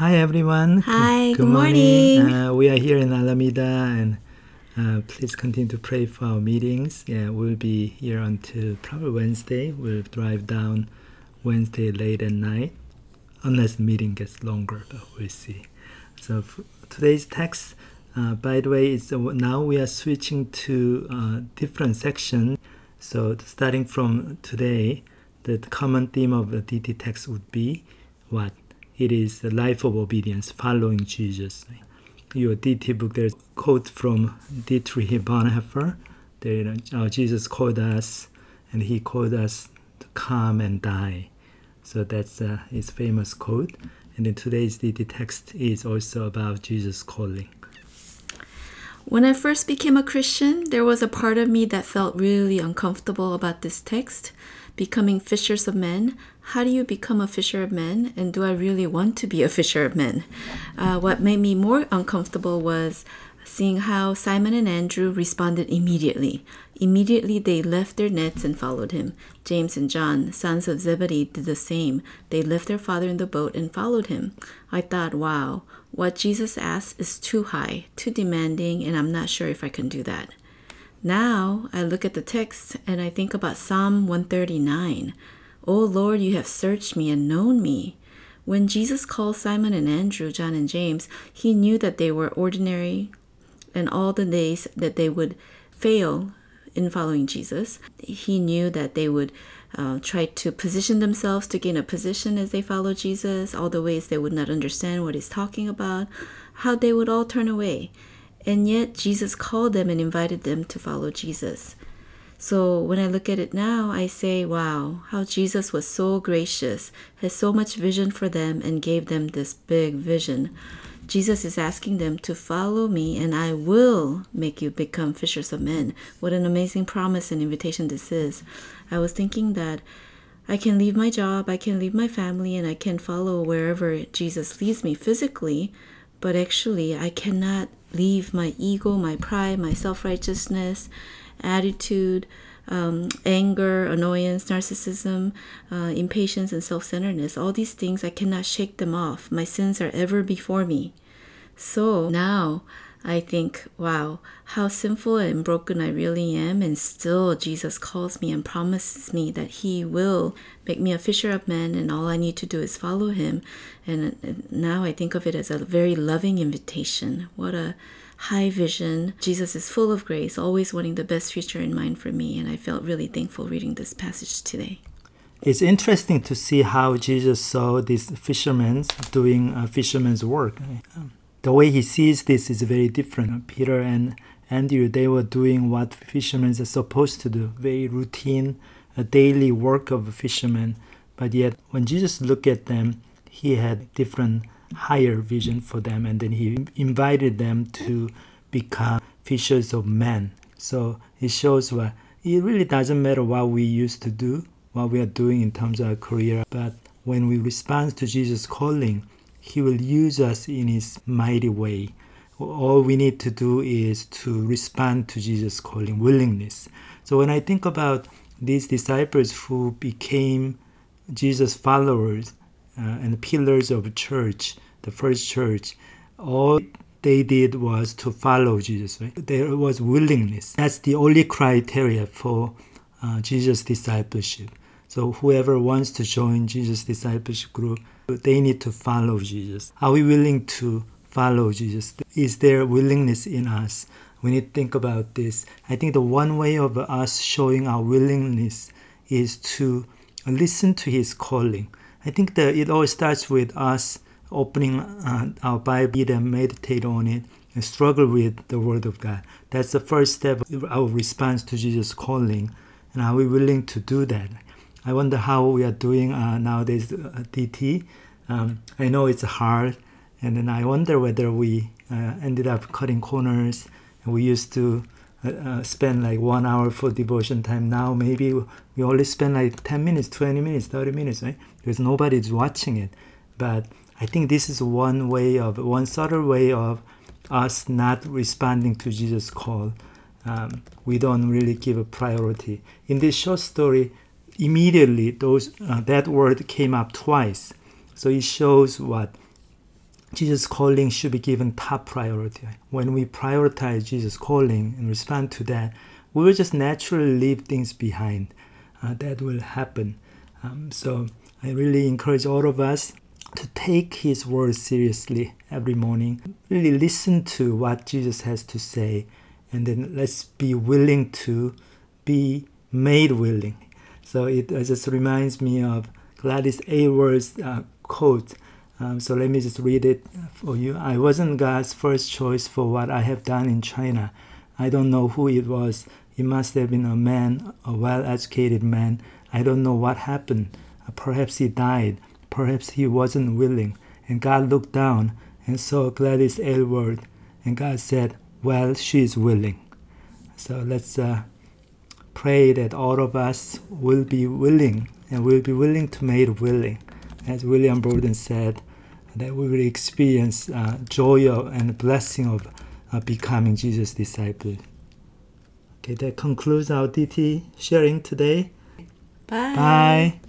Hi everyone. Hi, good, morning. Uh, we are here in Alameda and uh, please continue to pray for our meetings. Yeah, we'll be here until probably Wednesday. We'll drive down Wednesday late at night unless the meeting gets longer, but we'll see. So today's text, uh, by the way, is uh, now we are switching to uh, different section. So starting from today, the common theme of the DT text would be what? It is the life of obedience, following Jesus. Your DT book, there's a quote from Dietrich Bonhoeffer. Uh, Jesus called us, and he called us to come and die. So that's uh, his famous quote. And then today's DT text is also about Jesus calling. When I first became a Christian, there was a part of me that felt really uncomfortable about this text becoming fishers of men. How do you become a fisher of men? And do I really want to be a fisher of men? Uh, what made me more uncomfortable was seeing how Simon and Andrew responded immediately. Immediately they left their nets and followed him. James and John, sons of Zebedee, did the same. They left their father in the boat and followed him. I thought, wow, what Jesus asks is too high, too demanding, and I'm not sure if I can do that. Now I look at the text and I think about Psalm 139. O Lord, you have searched me and known me. When Jesus called Simon and Andrew, John and James, he knew that they were ordinary and all the days that they would fail in following Jesus. He knew that they would uh, try to position themselves to gain a position as they follow Jesus, all the ways they would not understand what he's talking about, how they would all turn away. And yet, Jesus called them and invited them to follow Jesus. So when I look at it now, I say, wow, how Jesus was so gracious, has so much vision for them, and gave them this big vision. Jesus is asking them to follow me, and I will make you become fishers of men. What an amazing promise and invitation this is. I was thinking that I can leave my job, I can leave my family, and I can follow wherever Jesus leads me physically, but actually, I cannot leave my ego, my pride, my self righteousness, attitude, um, anger, annoyance, narcissism, uh, impatience, and self centeredness. All these things, I cannot shake them off. My sins are ever before me. So now I think, wow, how sinful and broken I really am, and still Jesus calls me and promises me that He will make me a fisher of men, and all I need to do is follow Him. And now I think of it as a very loving invitation. What a high vision. Jesus is full of grace, always wanting the best future in mind for me, and I felt really thankful reading this passage today. It's interesting to see how Jesus saw these fishermen doing uh, fisherman's work the way he sees this is very different. Peter and Andrew, they were doing what fishermen are supposed to do, very routine, a daily work of a fisherman. But yet, when Jesus looked at them, he had different, higher vision for them, and then he invited them to become fishers of men. So it shows what it really doesn't matter what we used to do, what we are doing in terms of our career, but when we respond to Jesus' calling, he will use us in His mighty way. All we need to do is to respond to Jesus' calling, willingness. So when I think about these disciples who became Jesus' followers uh, and pillars of church, the first church, all they did was to follow Jesus. Right? There was willingness. That's the only criteria for uh, Jesus' discipleship. So whoever wants to join Jesus' discipleship group, they need to follow Jesus. Are we willing to follow Jesus? Is there willingness in us? We need to think about this. I think the one way of us showing our willingness is to listen to His calling. I think that it all starts with us opening uh, our Bible and meditate on it and struggle with the Word of God. That's the first step of our response to Jesus' calling. And are we willing to do that? I wonder how we are doing uh, nowadays uh, DT. Um, I know it's hard, and then I wonder whether we uh, ended up cutting corners. We used to uh, uh, spend like one hour for devotion time. Now maybe we only spend like 10 minutes, 20 minutes, 30 minutes, right? Because nobody's watching it. But I think this is one way of, one subtle way of us not responding to Jesus' call. Um, we don't really give a priority. In this short story, immediately those uh, that word came up twice. So it shows what Jesus' calling should be given top priority. When we prioritize Jesus' calling and respond to that, we will just naturally leave things behind. Uh, that will happen. Um, so I really encourage all of us to take His word seriously every morning. Really listen to what Jesus has to say, and then let's be willing to be made willing. So it just reminds me of Gladys Aylward's uh, quote. Um, so let me just read it for you. I wasn't God's first choice for what I have done in China. I don't know who it was. It must have been a man, a well educated man. I don't know what happened. Perhaps he died. Perhaps he wasn't willing. And God looked down and saw Gladys Aylward. And God said, Well, she is willing. So let's uh, pray that all of us will be willing and will be willing to make willing. As William Borden said, that we will experience uh, joy and blessing of uh, becoming Jesus' disciple. Okay, that concludes our DT sharing today. Bye. Bye.